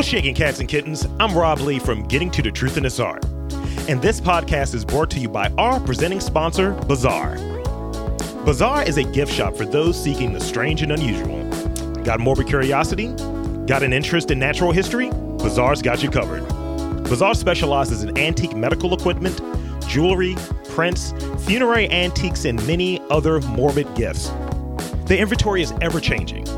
What's shaking cats and kittens? I'm Rob Lee from Getting to the Truth in This Art. And this podcast is brought to you by our presenting sponsor, Bazaar. Bazaar is a gift shop for those seeking the strange and unusual. Got morbid curiosity? Got an interest in natural history? Bazaar's got you covered. Bazaar specializes in antique medical equipment, jewelry, prints, funerary antiques, and many other morbid gifts. The inventory is ever changing.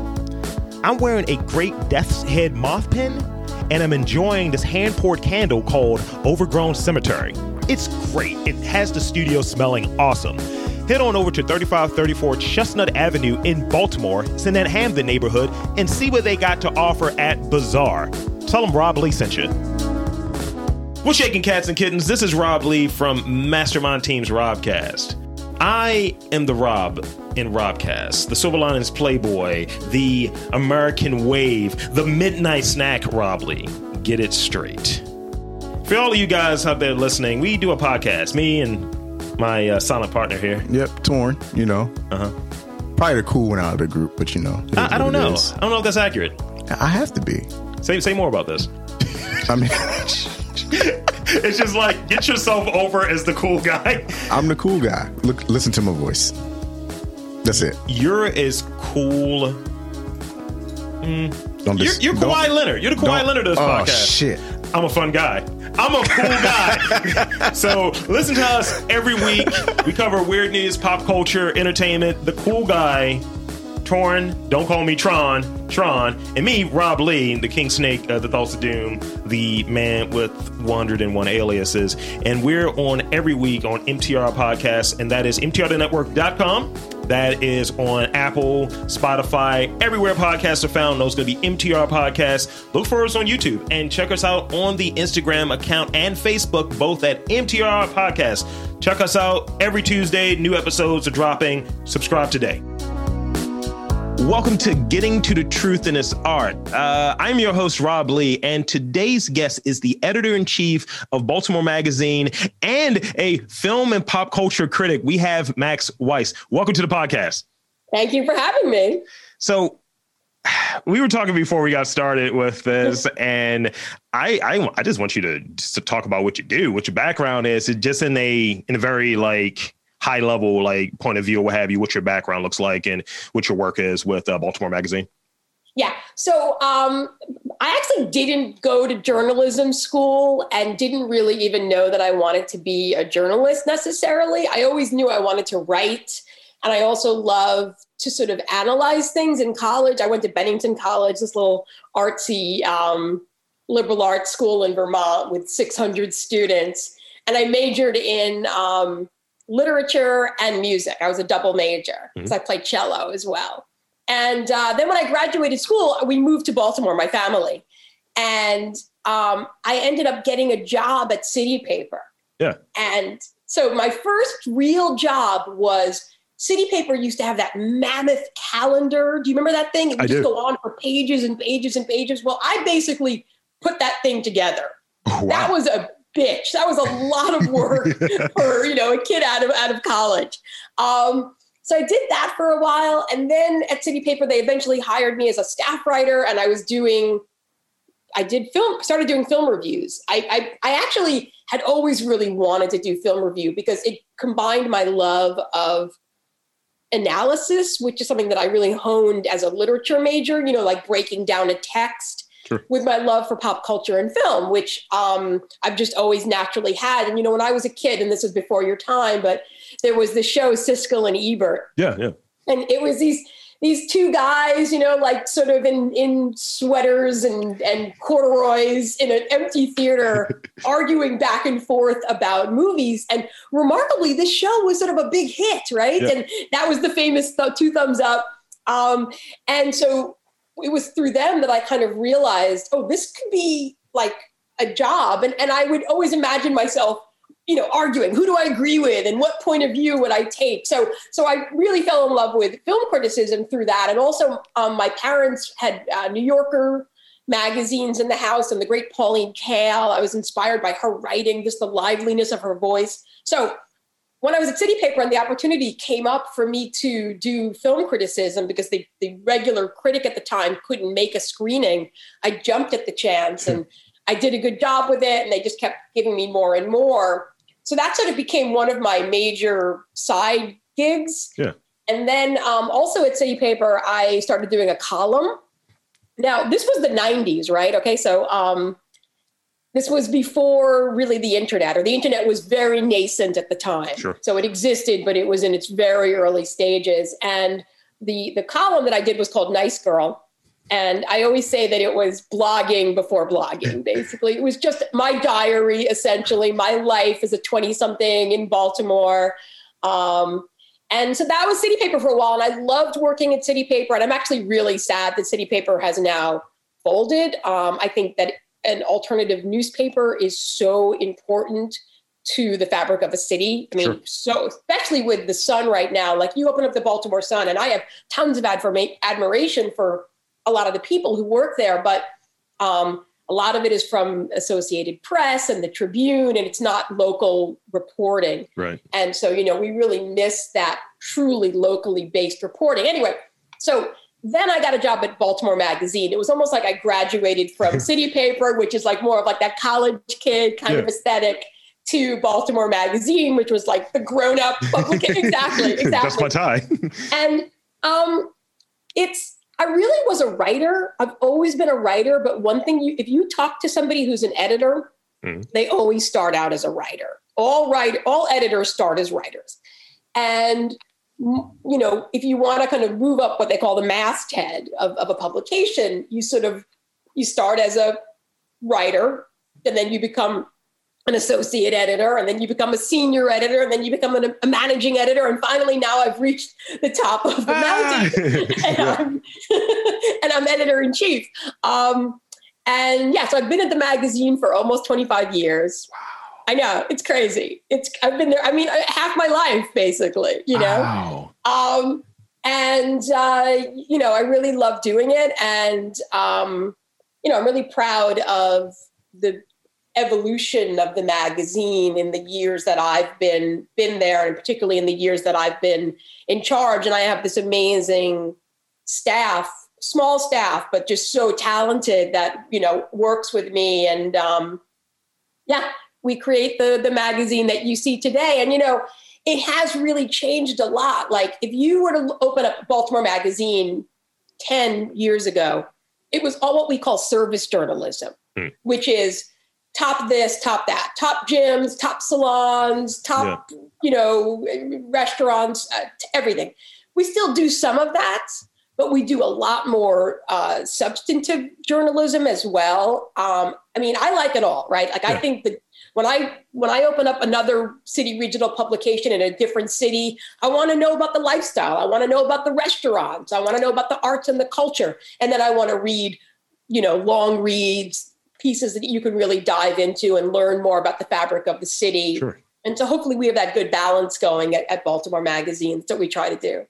I'm wearing a great death's head moth pin, and I'm enjoying this hand poured candle called Overgrown Cemetery. It's great. It has the studio smelling awesome. Head on over to 3534 Chestnut Avenue in Baltimore, in that Hampden neighborhood, and see what they got to offer at Bazaar. Tell them Rob Lee sent you. What's shaking cats and kittens? This is Rob Lee from Mastermind Team's Robcast. I am the Rob in Robcast, the Silver Linings Playboy, the American Wave, the Midnight Snack Rob Lee. Get it straight. For all of you guys out there listening, we do a podcast. Me and my uh, silent partner here. Yep, torn. You know, Uh huh. probably the cool one out of the group, but you know, I, I don't know. I don't know if that's accurate. I have to be. Say say more about this. I mean, It's just like get yourself over as the cool guy. I'm the cool guy. Look, listen to my voice. That's it. You're as cool. Mm. Don't You're, dis- you're don't- Kawhi Leonard. You're the Kawhi Leonard of this oh, podcast. shit. I'm a fun guy. I'm a cool guy. so listen to us every week. We cover weird news, pop culture, entertainment. The cool guy, Torn, don't call me Tron, Tron, and me, Rob Lee, the King Snake, uh, the Thoughts of Doom, the man with 101 aliases. And we're on every week on MTR Podcast, and that is MTRTheNetwork.com. That is on Apple, Spotify, everywhere podcasts are found. Those going to be MTR Podcasts. Look for us on YouTube and check us out on the Instagram account and Facebook, both at MTR Podcast. Check us out every Tuesday. New episodes are dropping. Subscribe today. Welcome to Getting to the Truth in This Art. Uh, I'm your host, Rob Lee, and today's guest is the editor in chief of Baltimore Magazine and a film and pop culture critic. We have Max Weiss. Welcome to the podcast. Thank you for having me. So, we were talking before we got started with this, and I, I, I just want you to just to talk about what you do, what your background is, just in a in a very like high level like point of view or what have you, what your background looks like, and what your work is with uh, Baltimore Magazine. Yeah. So um, I actually didn't go to journalism school and didn't really even know that I wanted to be a journalist necessarily. I always knew I wanted to write. And I also love to sort of analyze things in college. I went to Bennington College, this little artsy um, liberal arts school in Vermont with 600 students. And I majored in um, literature and music. I was a double major because I played cello as well. And uh, then when I graduated school, we moved to Baltimore, my family. And um, I ended up getting a job at City Paper. Yeah. And so my first real job was City Paper used to have that mammoth calendar. Do you remember that thing? It would I just do. go on for pages and pages and pages. Well, I basically put that thing together. Wow. That was a bitch. That was a lot of work for you know a kid out of out of college. Um, so I did that for a while, and then at City Paper they eventually hired me as a staff writer, and I was doing. I did film, started doing film reviews. I, I, I actually had always really wanted to do film review because it combined my love of analysis, which is something that I really honed as a literature major, you know, like breaking down a text Sure. with my love for pop culture and film, which um, I've just always naturally had. And, you know, when I was a kid, and this was before your time, but there was the show Siskel and Ebert. Yeah, yeah. And it was these these two guys, you know, like sort of in in sweaters and and corduroys in an empty theater, arguing back and forth about movies. And remarkably, this show was sort of a big hit, right? Yeah. And that was the famous th- two thumbs up. Um, and so it was through them that I kind of realized, oh, this could be like a job. And and I would always imagine myself you know arguing who do i agree with? And what point of view would i take? So so i really fell in love with film criticism through that. And also um, my parents had uh, new yorker magazines in the house and the great pauline kael. I was inspired by her writing just the liveliness of her voice. So when I was at City Paper and the opportunity came up for me to do film criticism because the, the regular critic at the time couldn't make a screening, I jumped at the chance and I did a good job with it. And they just kept giving me more and more. So that sort of became one of my major side gigs. Yeah. And then um, also at City Paper, I started doing a column. Now, this was the 90s, right? Okay. So, um, this was before really the internet, or the internet was very nascent at the time. Sure. So it existed, but it was in its very early stages. And the the column that I did was called Nice Girl. And I always say that it was blogging before blogging, basically. It was just my diary, essentially, my life as a 20 something in Baltimore. Um, and so that was City Paper for a while. And I loved working at City Paper. And I'm actually really sad that City Paper has now folded. Um, I think that an alternative newspaper is so important to the fabric of a city. I mean, sure. so especially with the Sun right now, like you open up the Baltimore Sun, and I have tons of admiration for a lot of the people who work there, but um, a lot of it is from Associated Press and the Tribune, and it's not local reporting. Right. And so, you know, we really miss that truly locally based reporting. Anyway, so then I got a job at Baltimore Magazine. It was almost like I graduated from City Paper, which is like more of like that college kid kind yeah. of aesthetic, to Baltimore Magazine, which was like the grown up publication. exactly, exactly. That's my tie. and um, it's I really was a writer. I've always been a writer, but one thing you if you talk to somebody who's an editor, mm. they always start out as a writer. All write all editors start as writers. And you know, if you want to kind of move up what they call the masthead of, of a publication, you sort of you start as a writer, and then you become an associate editor, and then you become a senior editor, and then you become an, a managing editor, and finally now I've reached the top of the mountain, ah! and, I'm, and I'm editor in chief. Um, and yeah, so I've been at the magazine for almost 25 years. Wow. I know it's crazy. It's I've been there. I mean, uh, half my life basically. You know. Wow. Um, and uh, you know, I really love doing it, and um, you know, I'm really proud of the evolution of the magazine in the years that I've been been there, and particularly in the years that I've been in charge. And I have this amazing staff, small staff, but just so talented that you know works with me, and um, yeah, we create the the magazine that you see today and you know it has really changed a lot like if you were to open up baltimore magazine 10 years ago it was all what we call service journalism hmm. which is top this top that top gyms top salons top yeah. you know restaurants uh, everything we still do some of that but we do a lot more uh, substantive journalism as well. Um, I mean, I like it all, right? Like, yeah. I think that when I when I open up another city regional publication in a different city, I want to know about the lifestyle. I want to know about the restaurants. I want to know about the arts and the culture, and then I want to read, you know, long reads, pieces that you can really dive into and learn more about the fabric of the city. Sure. And so hopefully we have that good balance going at, at Baltimore Magazine. That's what we try to do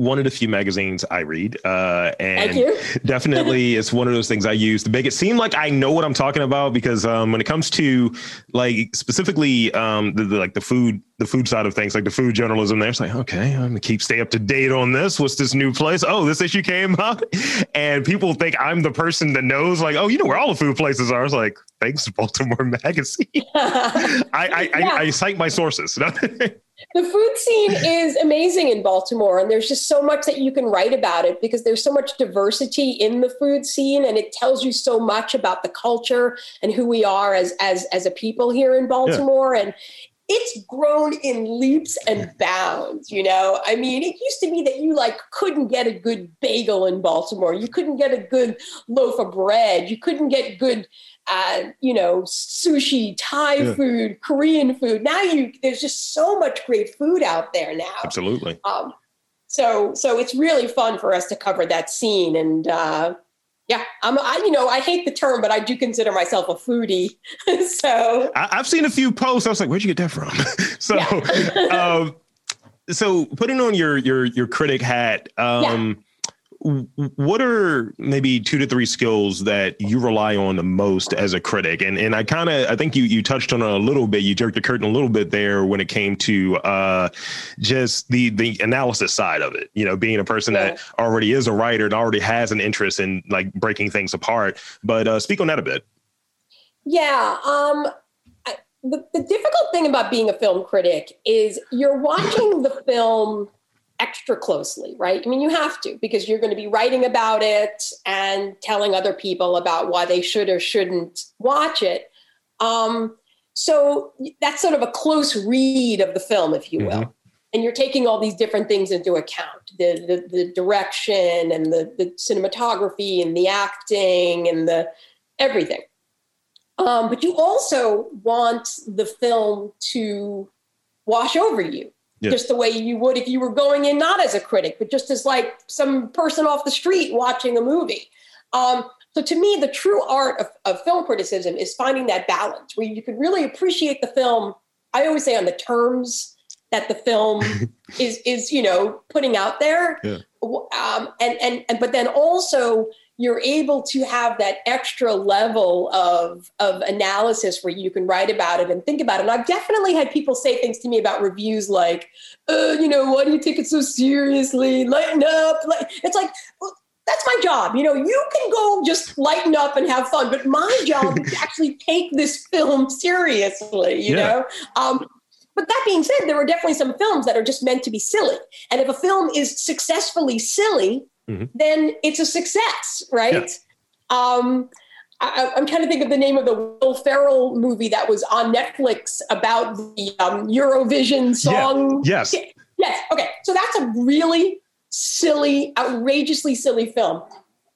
one of the few magazines I read. Uh, and definitely it's one of those things I use to make it seem like I know what I'm talking about because um, when it comes to like specifically um, the, the, like the food the food side of things, like the food journalism, there, it's like, okay, I'm gonna keep stay up to date on this. What's this new place? Oh, this issue came up. And people think I'm the person that knows, like, oh, you know where all the food places are. It's like, thanks, Baltimore Magazine. I, I, yeah. I, I, cite my sources. The food scene is amazing in Baltimore, and there's just so much that you can write about it because there's so much diversity in the food scene, and it tells you so much about the culture and who we are as as as a people here in Baltimore. Yeah. And it's grown in leaps and bounds, you know. I mean, it used to be that you like couldn't get a good bagel in Baltimore. You couldn't get a good loaf of bread. You couldn't get good uh, you know, sushi, Thai yeah. food, Korean food. Now you there's just so much great food out there now. Absolutely. Um, so so it's really fun for us to cover that scene and uh, yeah, I'm. I, you know, I hate the term, but I do consider myself a foodie. so I, have seen a few posts. I was like, "Where'd you get that from?" so, um, so putting on your your your critic hat, um, what are maybe two to three skills that you rely on the most as a critic? And and I kind of I think you you touched on it a little bit. You jerked the curtain a little bit there when it came to uh, just the the analysis side of it. You know, being a person yeah. that already is a writer and already has an interest in like breaking things apart. But uh, speak on that a bit. Yeah. Um, I, the, the difficult thing about being a film critic is you're watching the film extra closely, right? I mean, you have to because you're going to be writing about it and telling other people about why they should or shouldn't watch it. Um, so that's sort of a close read of the film, if you will. Mm-hmm. And you're taking all these different things into account the, the, the direction and the, the cinematography and the acting and the everything. Um, but you also want the film to wash over you yeah. just the way you would if you were going in not as a critic, but just as like some person off the street watching a movie. Um, so to me, the true art of, of film criticism is finding that balance where you can really appreciate the film. I always say on the terms that the film is is you know putting out there, yeah. um, and and and but then also you're able to have that extra level of, of analysis where you can write about it and think about it. And I've definitely had people say things to me about reviews like, uh, you know, why do you take it so seriously? Lighten up. It's like, well, that's my job. You know, you can go just lighten up and have fun, but my job is to actually take this film seriously, you yeah. know? Um, but that being said, there are definitely some films that are just meant to be silly. And if a film is successfully silly, mm-hmm. then it's a success, right? Yeah. Um, I, am trying to think of the name of the Will Ferrell movie that was on Netflix about the um, Eurovision song. Yeah. Yes. Yes. Okay. So that's a really silly, outrageously silly film,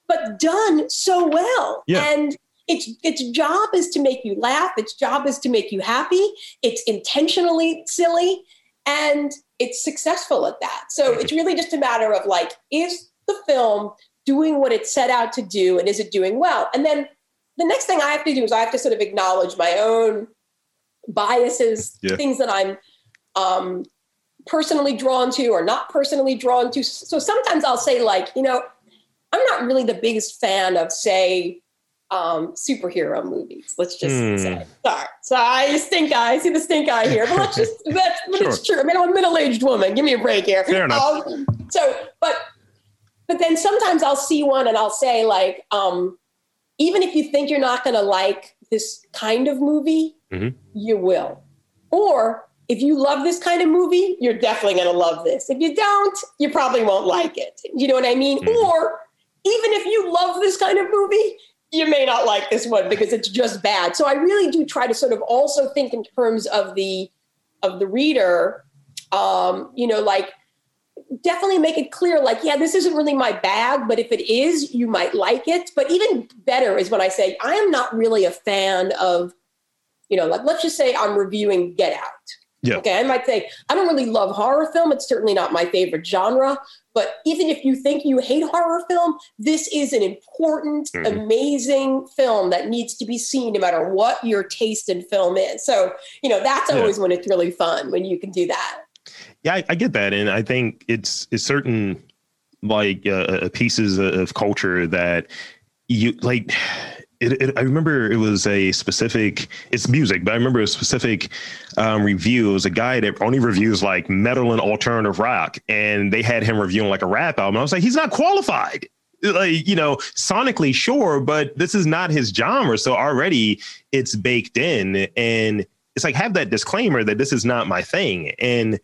but done so well. Yeah. And its its job is to make you laugh. Its job is to make you happy. It's intentionally silly, and it's successful at that. So it's really just a matter of like, is the film doing what it set out to do and is it doing well? And then the next thing I have to do is I have to sort of acknowledge my own biases, yeah. things that I'm um, personally drawn to or not personally drawn to. So sometimes I'll say, like, you know, I'm not really the biggest fan of, say, um, superhero movies. Let's just mm. say. Sorry. So I stink eye. I see the stink eye here. But let's just that's but sure. it's true. I mean, I'm a middle-aged woman. Give me a break here. Fair enough. Um, so, but but then sometimes I'll see one and I'll say, like, um, even if you think you're not going to like this kind of movie, mm-hmm. you will. Or if you love this kind of movie, you're definitely going to love this. If you don't, you probably won't like it. You know what I mean? Mm-hmm. Or even if you love this kind of movie, you may not like this one because it's just bad. So I really do try to sort of also think in terms of the of the reader. Um, you know, like definitely make it clear like yeah this isn't really my bag but if it is you might like it but even better is when i say i am not really a fan of you know like let's just say i'm reviewing get out yeah. okay i might say i don't really love horror film it's certainly not my favorite genre but even if you think you hate horror film this is an important mm-hmm. amazing film that needs to be seen no matter what your taste in film is so you know that's always yeah. when it's really fun when you can do that yeah, I, I, get that, and I think it's it's certain like uh, uh, pieces of culture that you like. It, it, I remember it was a specific. It's music, but I remember a specific um, review. It was a guy that only reviews like metal and alternative rock, and they had him reviewing like a rap album. I was like, he's not qualified like you know sonically sure but this is not his genre so already it's baked in and it's like have that disclaimer that this is not my thing and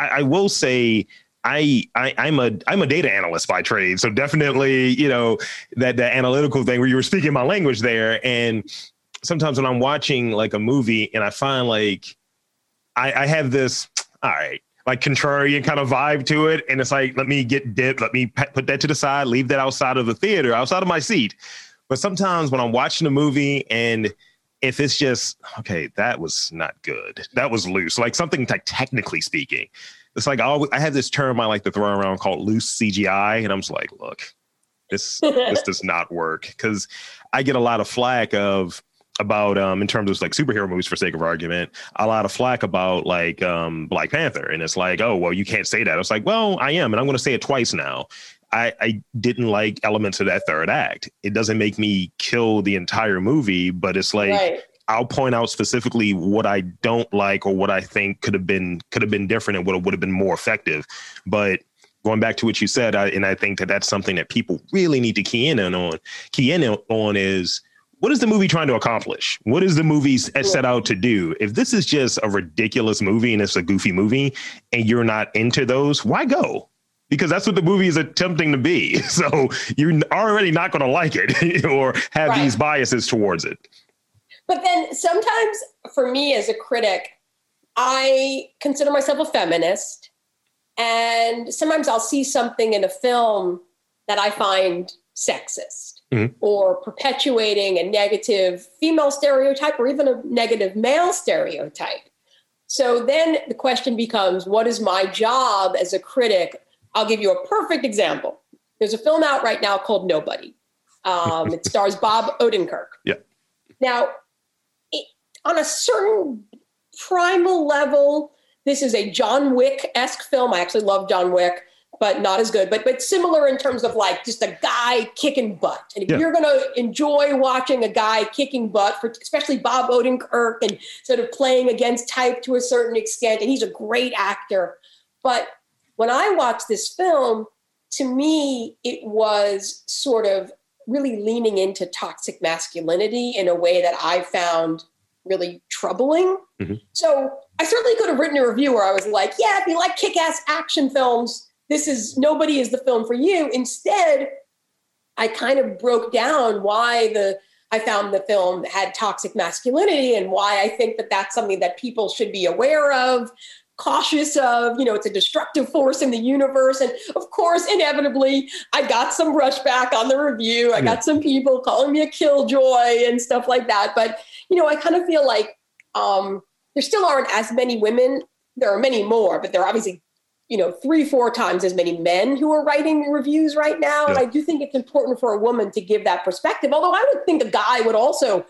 I, I will say I, I I'm a I'm a data analyst by trade, so definitely you know that that analytical thing where you were speaking my language there. And sometimes when I'm watching like a movie and I find like I, I have this all right like contrarian kind of vibe to it, and it's like let me get dipped, let me put that to the side, leave that outside of the theater, outside of my seat. But sometimes when I'm watching a movie and if it's just okay, that was not good. That was loose. Like something like technically speaking, it's like I, always, I have this term I like to throw around called loose CGI, and I'm just like, look, this this does not work because I get a lot of flack of about um in terms of like superhero movies for sake of argument a lot of flack about like um black panther and it's like oh well you can't say that it's like well i am and i'm going to say it twice now I, I didn't like elements of that third act. It doesn't make me kill the entire movie, but it's like right. I'll point out specifically what I don't like or what I think could have been could have been different and would would have been more effective. But going back to what you said, I, and I think that that's something that people really need to key in on. Key in on is what is the movie trying to accomplish? What is the movie set out to do? If this is just a ridiculous movie and it's a goofy movie and you're not into those, why go? Because that's what the movie is attempting to be. So you're already not going to like it or have right. these biases towards it. But then sometimes for me as a critic, I consider myself a feminist. And sometimes I'll see something in a film that I find sexist mm-hmm. or perpetuating a negative female stereotype or even a negative male stereotype. So then the question becomes what is my job as a critic? I'll give you a perfect example. There's a film out right now called Nobody. Um, it stars Bob Odenkirk. Yeah. Now, it, on a certain primal level, this is a John Wick esque film. I actually love John Wick but not as good. But but similar in terms of like just a guy kicking butt. And if yeah. you're going to enjoy watching a guy kicking butt, for especially Bob Odenkirk, and sort of playing against type to a certain extent, and he's a great actor. But when I watched this film, to me, it was sort of really leaning into toxic masculinity in a way that I found really troubling. Mm-hmm. So I certainly could have written a review where I was like, yeah, if you like kick ass action films, this is nobody is the film for you. Instead, I kind of broke down why the I found the film had toxic masculinity and why I think that that's something that people should be aware of, cautious of. You know, it's a destructive force in the universe. And of course, inevitably, I got some rushback on the review. I got some people calling me a killjoy and stuff like that. But, you know, I kind of feel like um, there still aren't as many women. There are many more, but there are obviously you know three four times as many men who are writing reviews right now yeah. and i do think it's important for a woman to give that perspective although i would think a guy would also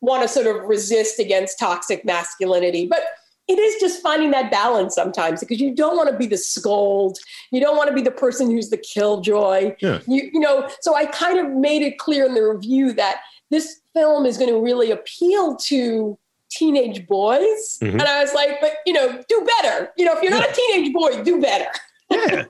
want to sort of resist against toxic masculinity but it is just finding that balance sometimes because you don't want to be the scold you don't want to be the person who's the killjoy yeah. you, you know so i kind of made it clear in the review that this film is going to really appeal to teenage boys. Mm-hmm. And I was like, but you know, do better. You know, if you're not a teenage boy, do better. yeah.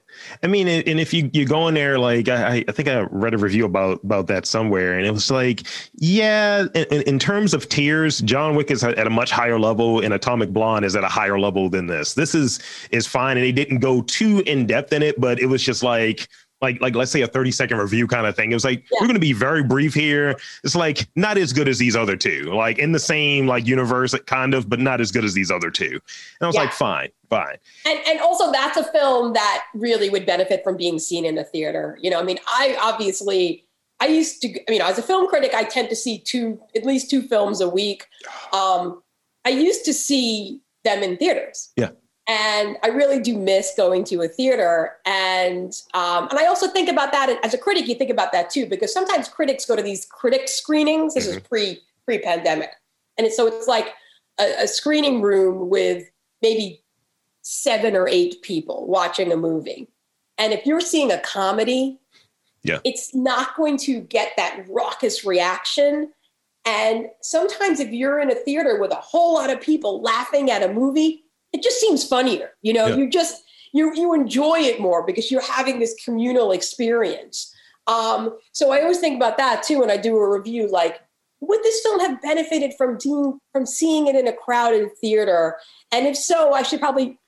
I mean, and if you, you go in there, like, I, I think I read a review about, about that somewhere and it was like, yeah, in, in terms of tiers, John Wick is at a much higher level and Atomic Blonde is at a higher level than this. This is, is fine. And they didn't go too in depth in it, but it was just like, like like let's say a 30 second review kind of thing. It was like yeah. we're going to be very brief here. It's like not as good as these other two. Like in the same like universe kind of, but not as good as these other two. And I was yeah. like fine, fine. And and also that's a film that really would benefit from being seen in a theater. You know, I mean, I obviously I used to you know, as a film critic, I tend to see two at least two films a week. Um I used to see them in theaters. Yeah and I really do miss going to a theater. And um, and I also think about that as a critic. You think about that too, because sometimes critics go to these critic screenings. This mm-hmm. is pre pre pandemic, and it's, so it's like a, a screening room with maybe seven or eight people watching a movie. And if you're seeing a comedy, yeah. it's not going to get that raucous reaction. And sometimes if you're in a theater with a whole lot of people laughing at a movie, it just seems funnier. You know, yeah. you just you you enjoy it more because you're having this communal experience. Um, so I always think about that too when I do a review. Like, would this film have benefited from from seeing it in a crowded theater? And if so, I should probably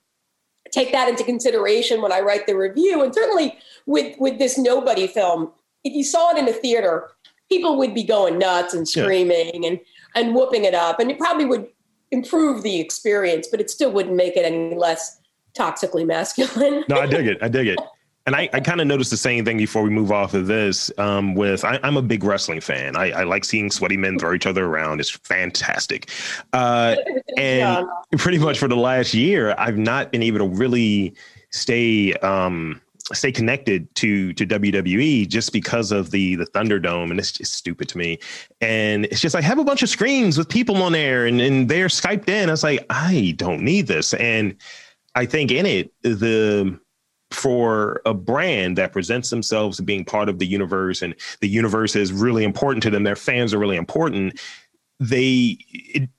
take that into consideration when I write the review. And certainly with with this Nobody film, if you saw it in a theater, people would be going nuts and screaming yeah. and and whooping it up, and it probably would improve the experience, but it still wouldn't make it any less toxically masculine. no, I dig it. I dig it. And I, I kind of noticed the same thing before we move off of this. Um, with I, am a big wrestling fan. I, I, like seeing sweaty men throw each other around. It's fantastic. Uh, and pretty much for the last year, I've not been able to really stay um, stay connected to to WWE just because of the the Thunderdome, and it's just stupid to me. And it's just I have a bunch of screens with people on there, and and they're skyped in. I was like, I don't need this, and I think in it the for a brand that presents themselves being part of the universe and the universe is really important to them, their fans are really important they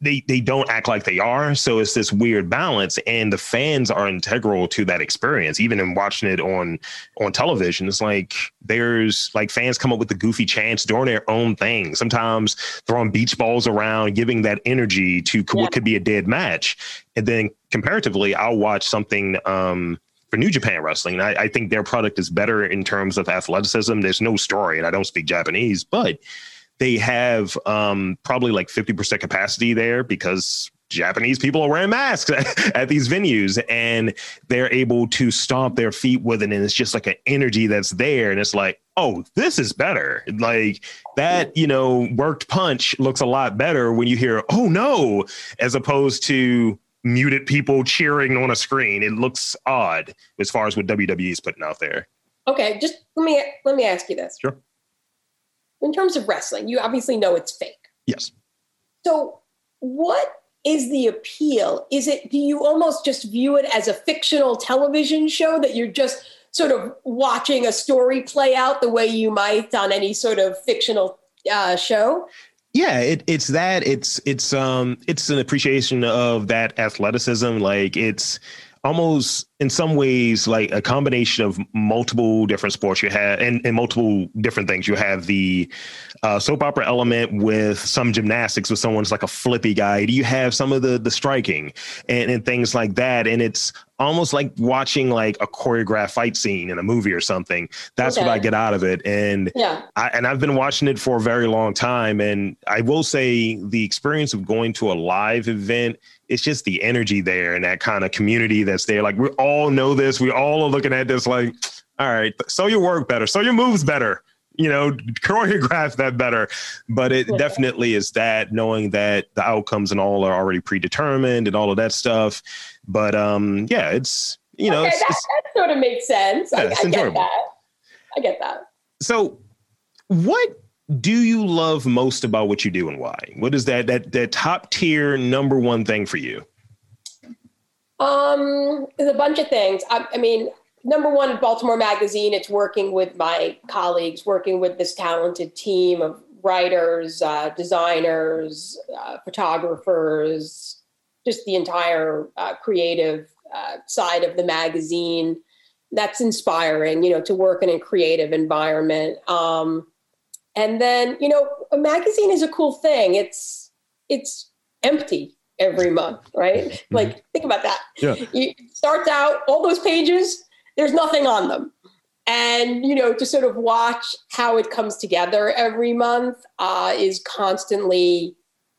they they don't act like they are so it's this weird balance and the fans are integral to that experience even in watching it on on television it's like there's like fans come up with the goofy chants doing their own thing sometimes throwing beach balls around giving that energy to yeah. what could be a dead match and then comparatively i'll watch something um for New Japan Wrestling. I, I think their product is better in terms of athleticism. There's no story, and I don't speak Japanese, but they have um, probably like 50% capacity there because Japanese people are wearing masks at these venues and they're able to stomp their feet with it. And it's just like an energy that's there. And it's like, oh, this is better. Like that, you know, worked punch looks a lot better when you hear, oh no, as opposed to muted people cheering on a screen. It looks odd as far as what WWE is putting out there. Okay, just let me let me ask you this. Sure in terms of wrestling, you obviously know it's fake. Yes. So, what is the appeal? Is it, do you almost just view it as a fictional television show that you're just sort of watching a story play out the way you might on any sort of fictional uh, show? Yeah, it, it's that. It's it's um it's an appreciation of that athleticism. Like it's almost in some ways like a combination of multiple different sports you have and, and multiple different things. You have the uh, soap opera element with some gymnastics with someone's like a flippy guy. You have some of the the striking and, and things like that. And it's almost like watching like a choreographed fight scene in a movie or something. That's okay. what i get out of it. And yeah. I, and i've been watching it for a very long time. And i will say the experience of going to a live event it's just the energy there and that kind of community that's there. Like we all know this. We all are looking at this like, all right, so your work better, so your moves better, you know, choreograph that better. But it yeah. definitely is that knowing that the outcomes and all are already predetermined and all of that stuff. But um, yeah, it's you know, okay, it's, that, it's, that, sort of makes sense. Yeah, I, I get that. I get that. So, what do you love most about what you do and why? What is that that that top tier number one thing for you? Um, there's a bunch of things. I, I mean, number one, Baltimore Magazine. It's working with my colleagues, working with this talented team of writers, uh, designers, uh, photographers, just the entire uh, creative uh, side of the magazine. That's inspiring, you know, to work in a creative environment. Um, and then, you know, a magazine is a cool thing. It's it's empty every month, right? Mm-hmm. Like think about that. Yeah. You start out all those pages, there's nothing on them. And you know, to sort of watch how it comes together every month uh, is constantly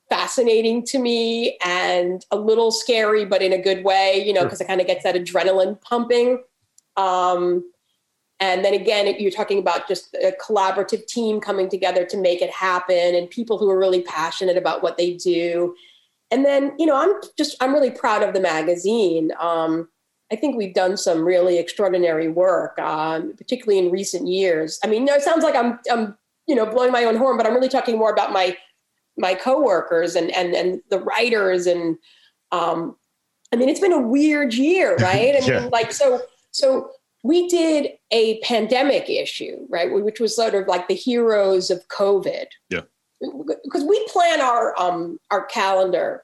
fascinating to me and a little scary, but in a good way. You know, because sure. it kind of gets that adrenaline pumping. Um, and then again, you're talking about just a collaborative team coming together to make it happen and people who are really passionate about what they do. And then, you know, I'm just, I'm really proud of the magazine. Um, I think we've done some really extraordinary work, um, particularly in recent years. I mean, no, it sounds like I'm, I'm, you know, blowing my own horn, but I'm really talking more about my, my coworkers and, and, and the writers. And, um, I mean, it's been a weird year, right? I mean, yeah. like, so, so we did a pandemic issue, right, which was sort of like the heroes of COVID. Yeah. Because we plan our um, our calendar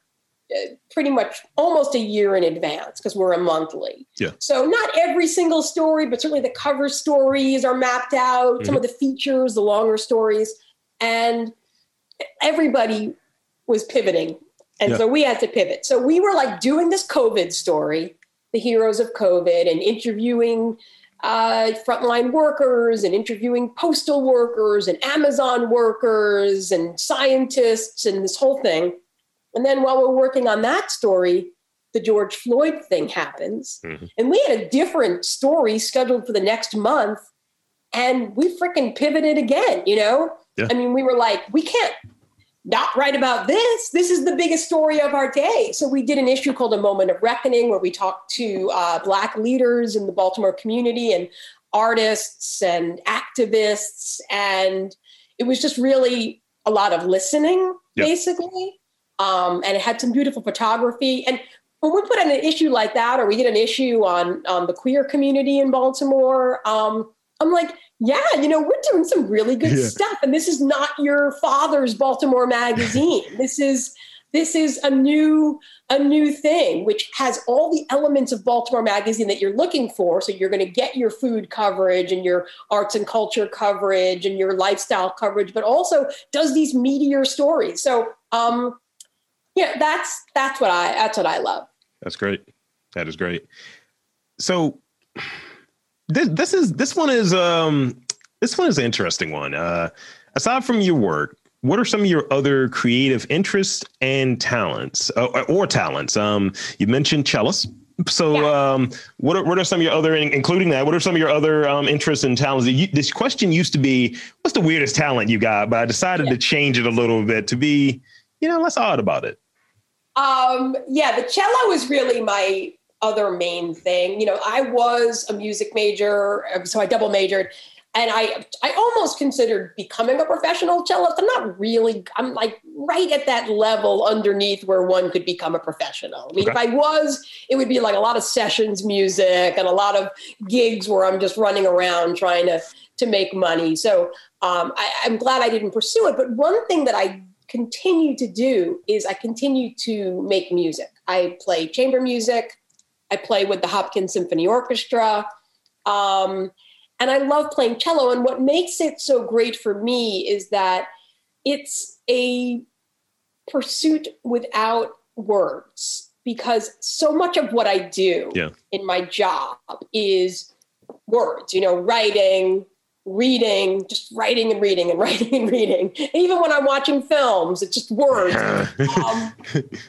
uh, pretty much almost a year in advance because we're a monthly. Yeah. So not every single story, but certainly the cover stories are mapped out. Mm-hmm. Some of the features, the longer stories, and everybody was pivoting, and yeah. so we had to pivot. So we were like doing this COVID story, the heroes of COVID and interviewing uh, frontline workers and interviewing postal workers and Amazon workers and scientists and this whole thing. And then while we're working on that story, the George Floyd thing happens. Mm-hmm. And we had a different story scheduled for the next month. And we freaking pivoted again, you know? Yeah. I mean, we were like, we can't not right about this. This is the biggest story of our day. So we did an issue called A Moment of Reckoning, where we talked to uh, Black leaders in the Baltimore community and artists and activists. And it was just really a lot of listening, yep. basically. Um, and it had some beautiful photography. And when we put on an issue like that, or we did an issue on on the queer community in Baltimore, um, I'm like, yeah, you know, we're doing some really good yeah. stuff, and this is not your father's Baltimore magazine. this is this is a new a new thing which has all the elements of baltimore magazine that you're looking for. So you're going to get your food coverage and your arts and culture coverage and your lifestyle coverage but also does these meteor stories. So um yeah that's that's what i that's what i love. That's great. That is great. So this this is this one is um this one is an interesting one uh aside from your work what are some of your other creative interests and talents uh, or talents? Um, you mentioned cellist. So, yeah. um, what are what are some of your other, including that? What are some of your other um, interests and talents? You, this question used to be, "What's the weirdest talent you got?" But I decided yeah. to change it a little bit to be, you know, less odd about it. Um, yeah, the cello is really my other main thing. You know, I was a music major, so I double majored, and I I almost considered becoming a professional cellist. I'm not really. I'm like right at that level underneath where one could become a professional. I mean, okay. if I was, it would be like a lot of sessions music and a lot of gigs where I'm just running around trying to to make money. So um, I, I'm glad I didn't pursue it. But one thing that I continue to do is I continue to make music. I play chamber music. I play with the Hopkins Symphony Orchestra. Um, and I love playing cello. And what makes it so great for me is that it's a pursuit without words because so much of what I do yeah. in my job is words, you know, writing, reading, just writing and reading and writing and reading. And even when I'm watching films, it's just words. um,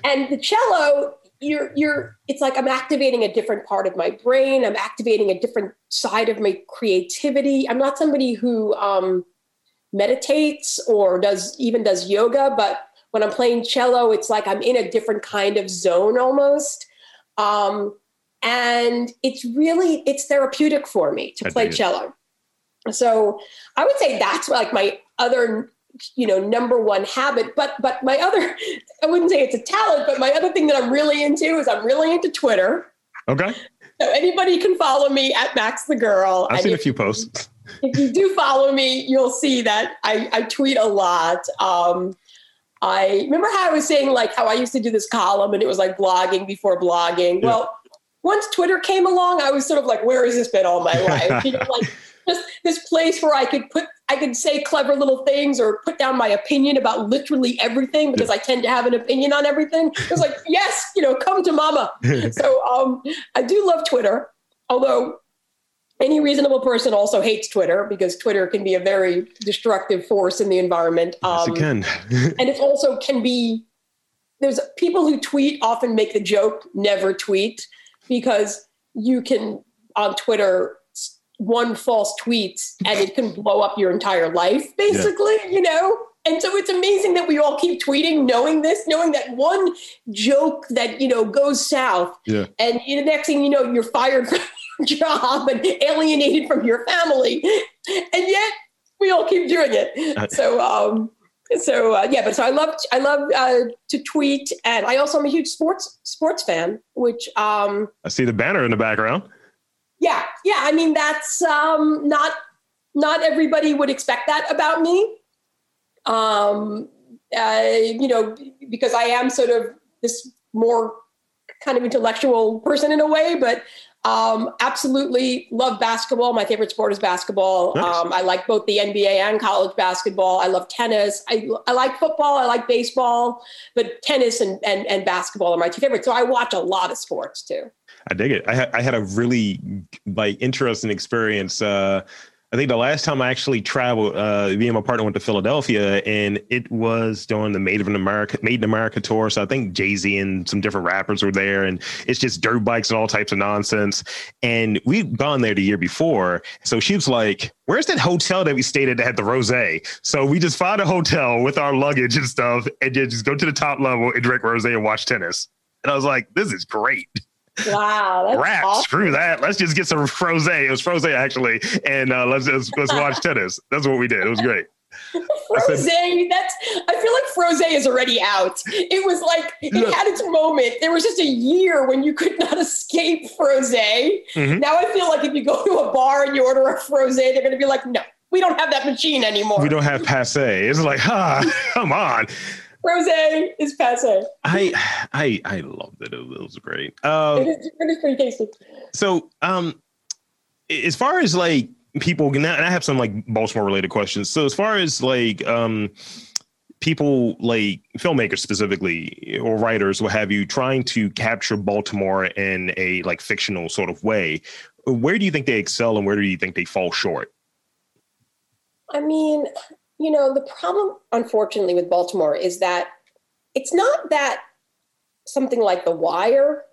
and the cello you're you're it's like i'm activating a different part of my brain. I'm activating a different side of my creativity. I'm not somebody who um, meditates or does even does yoga but when i'm playing cello it's like i'm in a different kind of zone almost. Um, and it's really it's therapeutic for me to play cello. So i would say that's like my other you know number one habit. But but my other i wouldn't say it's a talent but my other thing that i'm really into is i'm really into twitter. Okay. So anybody can follow me at max the girl. I've seen if, a few posts. if you do follow me you'll see that i, I tweet a lot. Um, i remember how i was saying like how i used to do this column and it was like blogging before blogging? Yeah. well once twitter came along i was sort of like where has this been all my life? You know like just this place where I could put I could say clever little things or put down my opinion about literally everything because I tend to have an opinion on everything. It was like, yes, you know, come to mama. so um, I do love Twitter, although any reasonable person also hates Twitter because Twitter can be a very destructive force in the environment. Um, yes, it um, can. and it also can be, there's people who tweet often make the joke, never tweet, because you can on Twitter one false tweet and it can blow up your entire life, basically, yeah. you know? And so it's amazing that we all keep tweeting, knowing this, knowing that one joke that, you know, goes south. Yeah. And the next thing you know, you're fired from your job and alienated from your family. And yet we all keep doing it. So, um, so uh, yeah, but so I love I love uh, to tweet, and I also am a huge sports sports fan. Which um, I see the banner in the background yeah yeah i mean that's um, not not everybody would expect that about me um, uh, you know because i am sort of this more kind of intellectual person in a way but um, absolutely love basketball. My favorite sport is basketball. Nice. Um, I like both the NBA and college basketball. I love tennis. I, I like football. I like baseball, but tennis and, and, and basketball are my two favorites. So I watch a lot of sports too. I dig it. I, ha- I had a really like interesting experience. Uh, I think the last time I actually traveled, uh, me and my partner went to Philadelphia, and it was during the Made in America Made in America tour. So I think Jay Z and some different rappers were there, and it's just dirt bikes and all types of nonsense. And we'd gone there the year before, so she was like, "Where's that hotel that we stayed at that had the rose?" So we just found a hotel with our luggage and stuff, and just go to the top level and drink rose and watch tennis. And I was like, "This is great." Wow, rap. Awesome. Screw that. Let's just get some froze. It was froze actually, and uh, let's just let's watch tennis. That's what we did. It was great. Froze, that's I feel like Froze is already out. It was like it Look. had its moment. There was just a year when you could not escape Froze. Mm-hmm. Now I feel like if you go to a bar and you order a Froze, they're gonna be like, no, we don't have that machine anymore. We don't have passe. It's like, ah, come on. Rose is passe. I I I loved it. It was great. Um, it, is, it is pretty tasty. So, um, as far as like people, and I have some like Baltimore related questions. So, as far as like um, people like filmmakers specifically or writers, what have you, trying to capture Baltimore in a like fictional sort of way, where do you think they excel and where do you think they fall short? I mean, you know, the problem, unfortunately, with Baltimore is that it's not that something like The Wire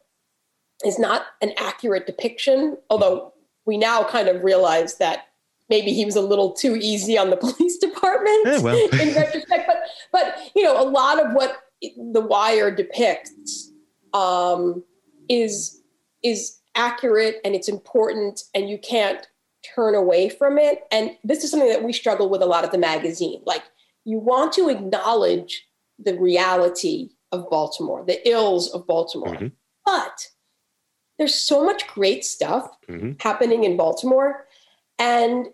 is not an accurate depiction, although we now kind of realize that maybe he was a little too easy on the police department yeah, well. in retrospect. But, but you know, a lot of what The Wire depicts um, is is accurate and it's important, and you can't turn away from it. And this is something that we struggle with a lot at the magazine. Like, you want to acknowledge the reality of Baltimore, the ills of Baltimore. Mm-hmm. But there's so much great stuff mm-hmm. happening in Baltimore. And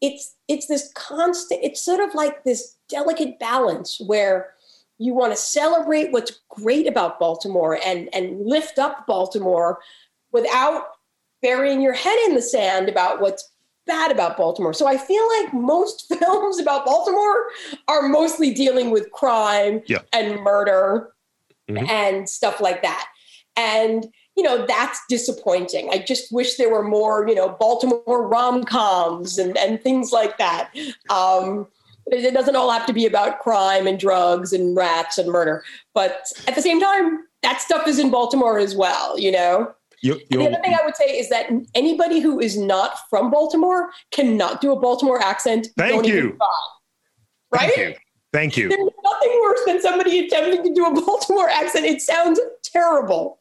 it's it's this constant, it's sort of like this delicate balance where you want to celebrate what's great about Baltimore and, and lift up Baltimore without burying your head in the sand about what's bad about Baltimore. So I feel like most films about Baltimore are mostly dealing with crime yeah. and murder mm-hmm. and stuff like that. And you know that's disappointing. I just wish there were more, you know, Baltimore rom coms and and things like that. Um, it doesn't all have to be about crime and drugs and rats and murder, but at the same time, that stuff is in Baltimore as well. You know. You, the other thing I would say is that anybody who is not from Baltimore cannot do a Baltimore accent. Thank you. Try, right? Thank you. Thank you. There's nothing worse than somebody attempting to do a Baltimore accent. It sounds terrible.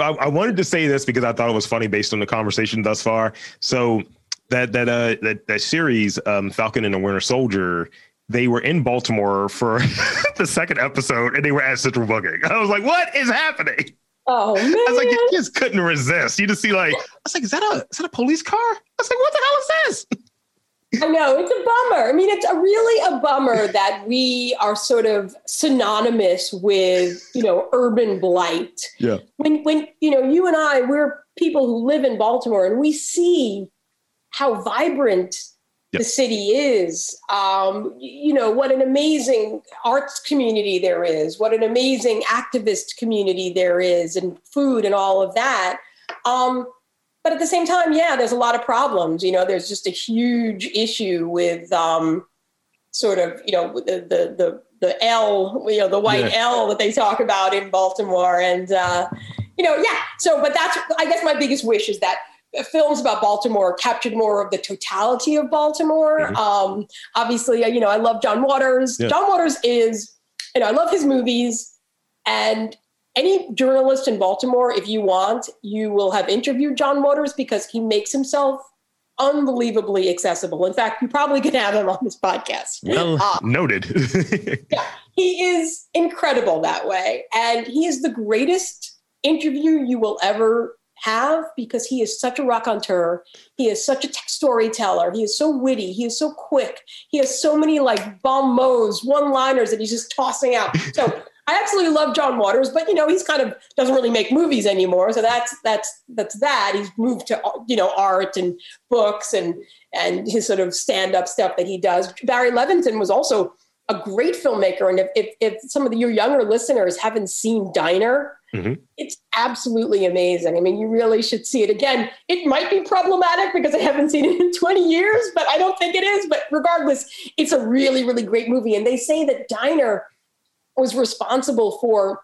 I, I wanted to say this because I thought it was funny based on the conversation thus far. So that that uh that that series, um, Falcon and the Winter Soldier, they were in Baltimore for the second episode and they were at Central Booking. I was like, what is happening? Oh man! I was like, you just couldn't resist. You just see like, I was like, is that a is that a police car? I was like, what the hell is this? I know it's a bummer. I mean, it's a really a bummer that we are sort of synonymous with you know urban blight. Yeah. When when you know you and I, we're people who live in Baltimore, and we see how vibrant yep. the city is. Um, you know, what an amazing arts community there is, what an amazing activist community there is, and food and all of that. Um, but at the same time, yeah, there's a lot of problems. You know, there's just a huge issue with um, sort of, you know, the, the, the, the L, you know, the white yeah. L that they talk about in Baltimore. And, uh, you know, yeah. So, but that's, I guess my biggest wish is that films about Baltimore captured more of the totality of Baltimore. Mm-hmm. Um, obviously, you know, I love John Waters. Yeah. John Waters is, you know, I love his movies. And any journalist in Baltimore, if you want, you will have interviewed John Waters because he makes himself unbelievably accessible. In fact, you probably could have him on this podcast. Well, uh, noted. yeah, he is incredible that way. And he is the greatest interview you will ever have because he is such a raconteur. He is such a t- storyteller. He is so witty. He is so quick. He has so many like bon mots, one liners that he's just tossing out. So I absolutely love John Waters, but you know he's kind of doesn't really make movies anymore. So that's that's that's that. He's moved to you know art and books and and his sort of stand up stuff that he does. Barry Levinson was also a great filmmaker, and if if, if some of the, your younger listeners haven't seen Diner Mm-hmm. It's absolutely amazing. I mean, you really should see it. Again, it might be problematic because I haven't seen it in 20 years, but I don't think it is. But regardless, it's a really, really great movie. And they say that Diner was responsible for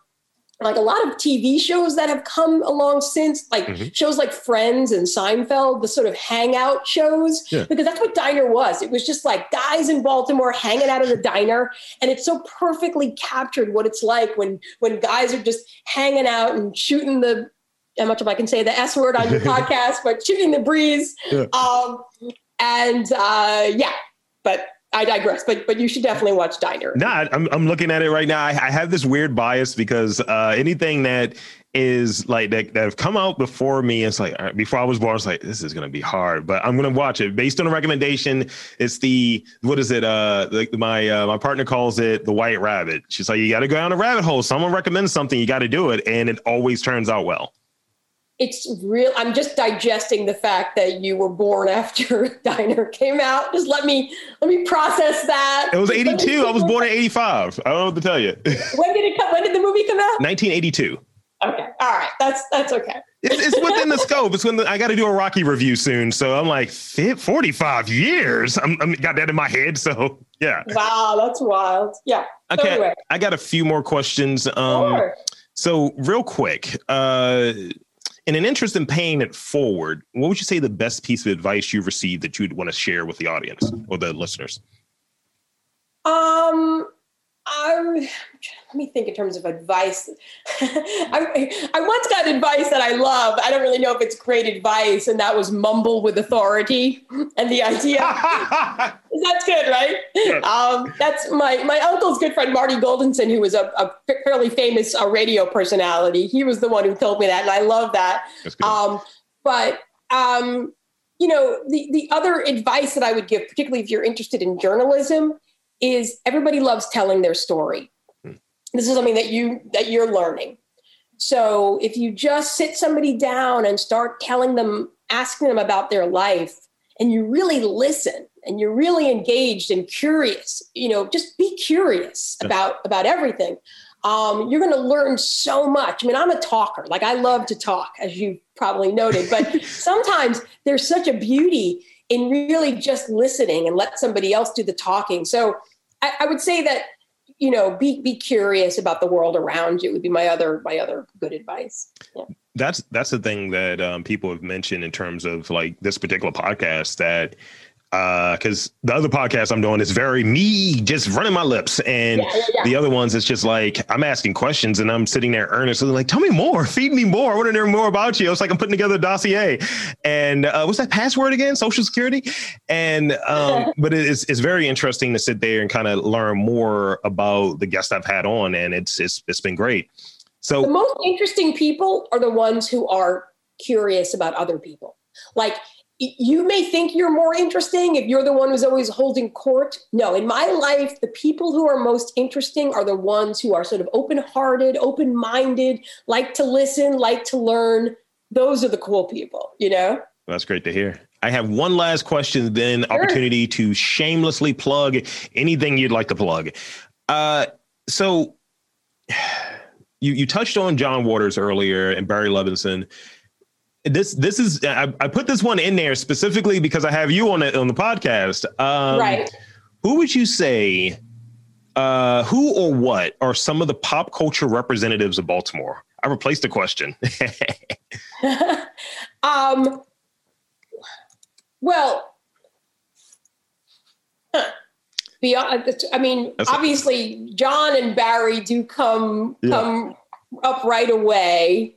like a lot of TV shows that have come along since, like mm-hmm. shows like Friends and Seinfeld, the sort of hangout shows, yeah. because that's what Diner was. It was just like guys in Baltimore hanging out in the diner, and it so perfectly captured what it's like when when guys are just hanging out and shooting the. How much of I can say the S word on your podcast, but shooting the breeze, yeah. Um, and uh, yeah, but I digress, but but you should definitely watch Diner. No, I'm I'm looking at it right now. I, I have this weird bias because uh, anything that is like that, that have come out before me. It's like right, before I was born, it's like this is gonna be hard, but I'm gonna watch it based on a recommendation. It's the what is it? Uh, the, my uh, my partner calls it the White Rabbit. She's like, you got to go down a rabbit hole. Someone recommends something, you got to do it, and it always turns out well it's real. I'm just digesting the fact that you were born after Diner came out. Just let me let me process that. It was 82. I was born in 85. I don't know what to tell you. when did it come? When did the movie come out? 1982. Okay. All right. That's that's okay. It's, it's within the scope. It's when the, I got to do a Rocky review soon, so I'm like 45 years. I'm, I'm got that in my head. So yeah. Wow, that's wild. Yeah. Okay. So anyway. I got a few more questions. Um, sure. So real quick, uh, in an interest in paying it forward, what would you say the best piece of advice you've received that you'd want to share with the audience or the listeners? Um, um, let me think in terms of advice. I, I once got advice that I love. I don't really know if it's great advice, and that was mumble with authority. And the idea that's good, right? Yeah. Um, that's my my uncle's good friend Marty Goldenson, who was a, a fairly famous uh, radio personality. He was the one who told me that, and I love that. Um, but um, you know, the the other advice that I would give, particularly if you're interested in journalism, is everybody loves telling their story. Hmm. This is something that you that you're learning. So if you just sit somebody down and start telling them, asking them about their life, and you really listen and you're really engaged and curious, you know, just be curious about about everything. Um, you're going to learn so much. I mean, I'm a talker. Like I love to talk, as you probably noted, but sometimes there's such a beauty in really just listening and let somebody else do the talking. So I, I would say that you know be be curious about the world around you would be my other my other good advice. Yeah. That's that's the thing that um, people have mentioned in terms of like this particular podcast that because uh, the other podcast I'm doing is very me just running my lips, and yeah, yeah, yeah. the other ones it's just like I'm asking questions and I'm sitting there earnestly like, tell me more, feed me more. I want to know more about you. It's like I'm putting together a dossier. And uh, what's that password again? Social Security. And um, but it's it's very interesting to sit there and kind of learn more about the guests I've had on, and it's it's it's been great. So the most interesting people are the ones who are curious about other people. Like you may think you're more interesting if you're the one who's always holding court. No, in my life, the people who are most interesting are the ones who are sort of open hearted, open minded, like to listen, like to learn. Those are the cool people, you know? That's great to hear. I have one last question, then sure. opportunity to shamelessly plug anything you'd like to plug. Uh, so you, you touched on John Waters earlier and Barry Levinson this this is I, I, put this one in there specifically because I have you on it on the podcast. Um, right. Who would you say? Uh, who or what are some of the pop culture representatives of Baltimore? I replaced the question. um. Well. Beyond, I mean, That's obviously, John and Barry do come yeah. come up right away.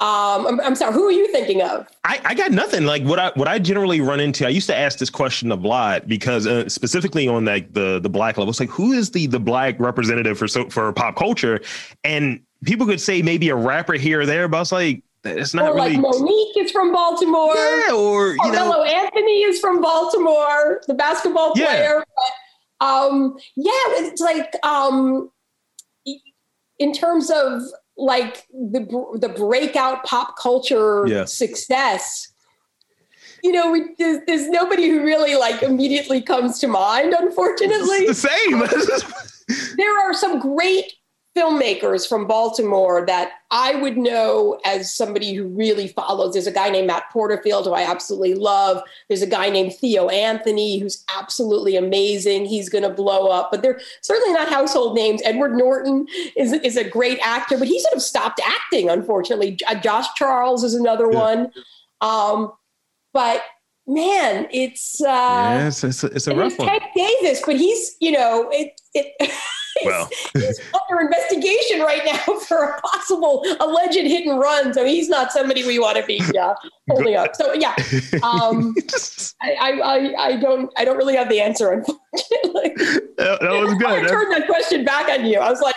Um, I'm, I'm, sorry. Who are you thinking of? I, I, got nothing. Like what I what I generally run into. I used to ask this question a lot because uh, specifically on like the the black level, it's like who is the the black representative for so for pop culture, and people could say maybe a rapper here or there, but it's like it's not or really. Like Mo'Nique is from Baltimore. Yeah, or you Carmelo know, Anthony is from Baltimore, the basketball player. Yeah. But, um, yeah, it's like um, in terms of like the the breakout pop culture yeah. success. You know we, there's, there's, nobody who really like immediately comes to mind unfortunately. It's the same. There are some great filmmakers from Baltimore that I would know as somebody who really follows. There's a guy named Matt Porterfield who I absolutely love. There's a guy named Theo Anthony who's absolutely amazing. He's going to blow up, but they're certainly not household names. Edward Norton is, is a great actor, but he sort of stopped acting, unfortunately. Uh, Josh Charles is another yeah. one. Um, but man, it's uh, yeah, it's, it's, it's a rough one. Ted Davis, but he's you know it it well, he's under investigation right now for a possible alleged hit and run. So he's not somebody we want to be uh, holding up. So yeah, um, I, I, I don't I don't really have the answer unfortunately. That, that was good. I turned that question back on you. I was like,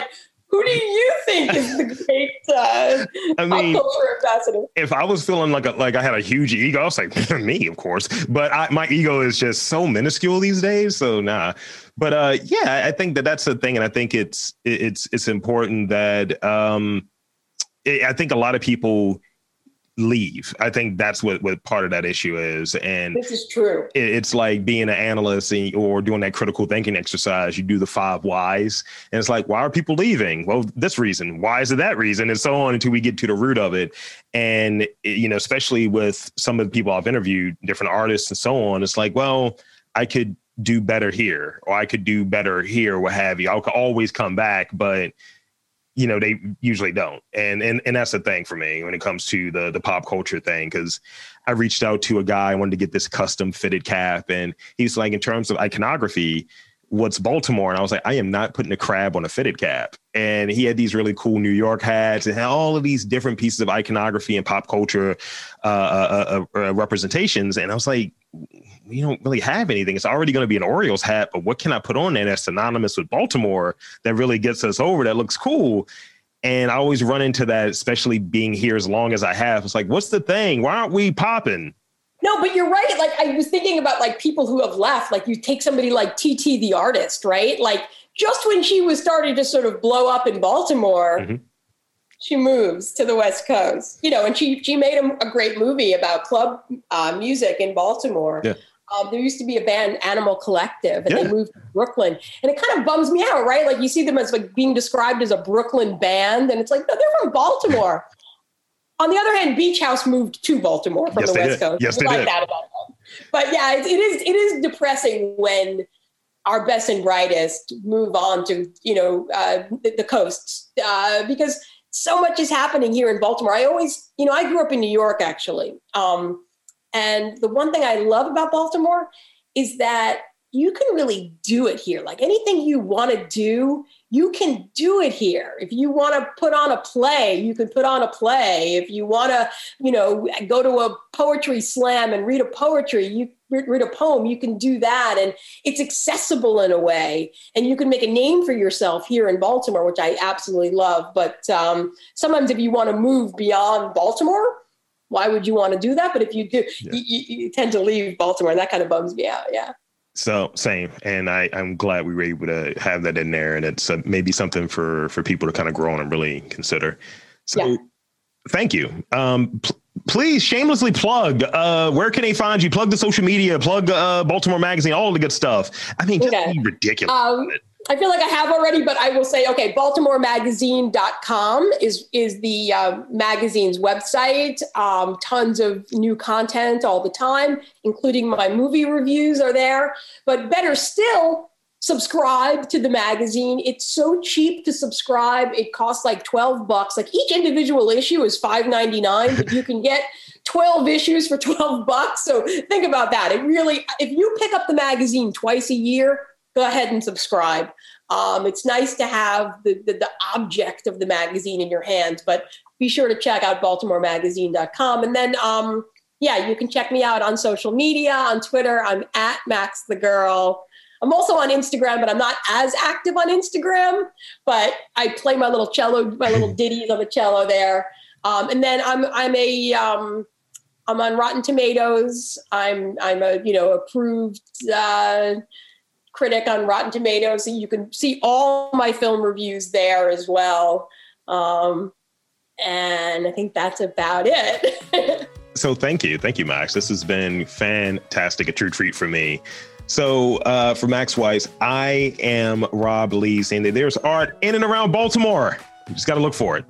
who do you think is the great uh, I mean, culture ambassador? If I was feeling like a, like I had a huge ego, I was like me, of course. But I, my ego is just so minuscule these days. So nah. But uh, yeah, I think that that's the thing, and I think it's it's it's important that um, it, I think a lot of people leave. I think that's what what part of that issue is. And this is true. It, it's like being an analyst and, or doing that critical thinking exercise. You do the five whys, and it's like, why are people leaving? Well, this reason. Why is it that reason? And so on until we get to the root of it. And you know, especially with some of the people I've interviewed, different artists and so on, it's like, well, I could do better here, or I could do better here, what have you. I could always come back, but you know they usually don't. And and and that's the thing for me when it comes to the the pop culture thing because i reached out to a guy i wanted to get this custom fitted cap and he's like in terms of iconography what's baltimore and i was like i am not putting a crab on a fitted cap and he had these really cool new york hats and had all of these different pieces of iconography and pop culture uh, uh, uh, uh representations and i was like we don't really have anything. It's already going to be an Orioles hat, but what can I put on there that's synonymous with Baltimore that really gets us over that looks cool? And I always run into that, especially being here as long as I have. It's like, what's the thing? Why aren't we popping? No, but you're right. Like I was thinking about like people who have left. Like you take somebody like TT the artist, right? Like just when she was starting to sort of blow up in Baltimore, mm-hmm. she moves to the West Coast. You know, and she she made a, a great movie about club uh, music in Baltimore. Yeah. Um, there used to be a band, Animal Collective, and yeah. they moved to Brooklyn. And it kind of bums me out, right? Like you see them as like being described as a Brooklyn band, and it's like, no, they're from Baltimore. On the other hand, Beach House moved to Baltimore from yes, the West did. Coast. Yes, they like did. That about them. But yeah, it, it is it is depressing when our best and brightest move on to you know uh, the, the, coasts uh, because so much is happening here in Baltimore. I always, you know, I grew up in New York actually. Um, and the one thing I love about Baltimore is that you can really do it here. Like anything you want to do, you can do it here. If you want to put on a play, you can put on a play. If you want to, you know, go to a poetry slam and read a poetry, you read a poem, you can do that. And it's accessible in a way. And you can make a name for yourself here in Baltimore, which I absolutely love. But um, sometimes if you want to move beyond Baltimore, why would you want to do that? But if you do, yeah. you, you, tend to leave Baltimore, and that kind of bums me out. Yeah. So same, and I I'm glad we were able to have that in there, and it's uh, maybe something for for people to kind of grow on and really consider. So, yeah. thank you. Um, pl- please shamelessly plug uh where can they find you plug the social media plug uh baltimore magazine all the good stuff i mean just okay. ridiculous um, I feel like I have already, but I will say, okay, BaltimoreMagazine.com is is the uh, magazine's website. Um, tons of new content all the time, including my movie reviews are there. But better still, subscribe to the magazine. It's so cheap to subscribe. It costs like 12 bucks. Like each individual issue is 5.99, but you can get 12 issues for 12 bucks. So think about that. It really if you pick up the magazine twice a year, go ahead and subscribe. Um, it's nice to have the, the, the object of the magazine in your hands, but be sure to check out baltimoremagazine.com. And then, um, yeah, you can check me out on social media, on Twitter. I'm at Max the Girl. I'm also on Instagram, but I'm not as active on Instagram. But I play my little cello, my little ditties on the cello there. Um, and then I'm I'm a um, I'm on Rotten Tomatoes. I'm I'm a you know approved uh, critic on Rotten Tomatoes. You can see all my film reviews there as well. Um, and I think that's about it. so thank you. Thank you, Max. This has been fantastic, a true treat for me. So uh, for Max Weiss, I am Rob Lee saying that there's art in and around Baltimore. You just got to look for it.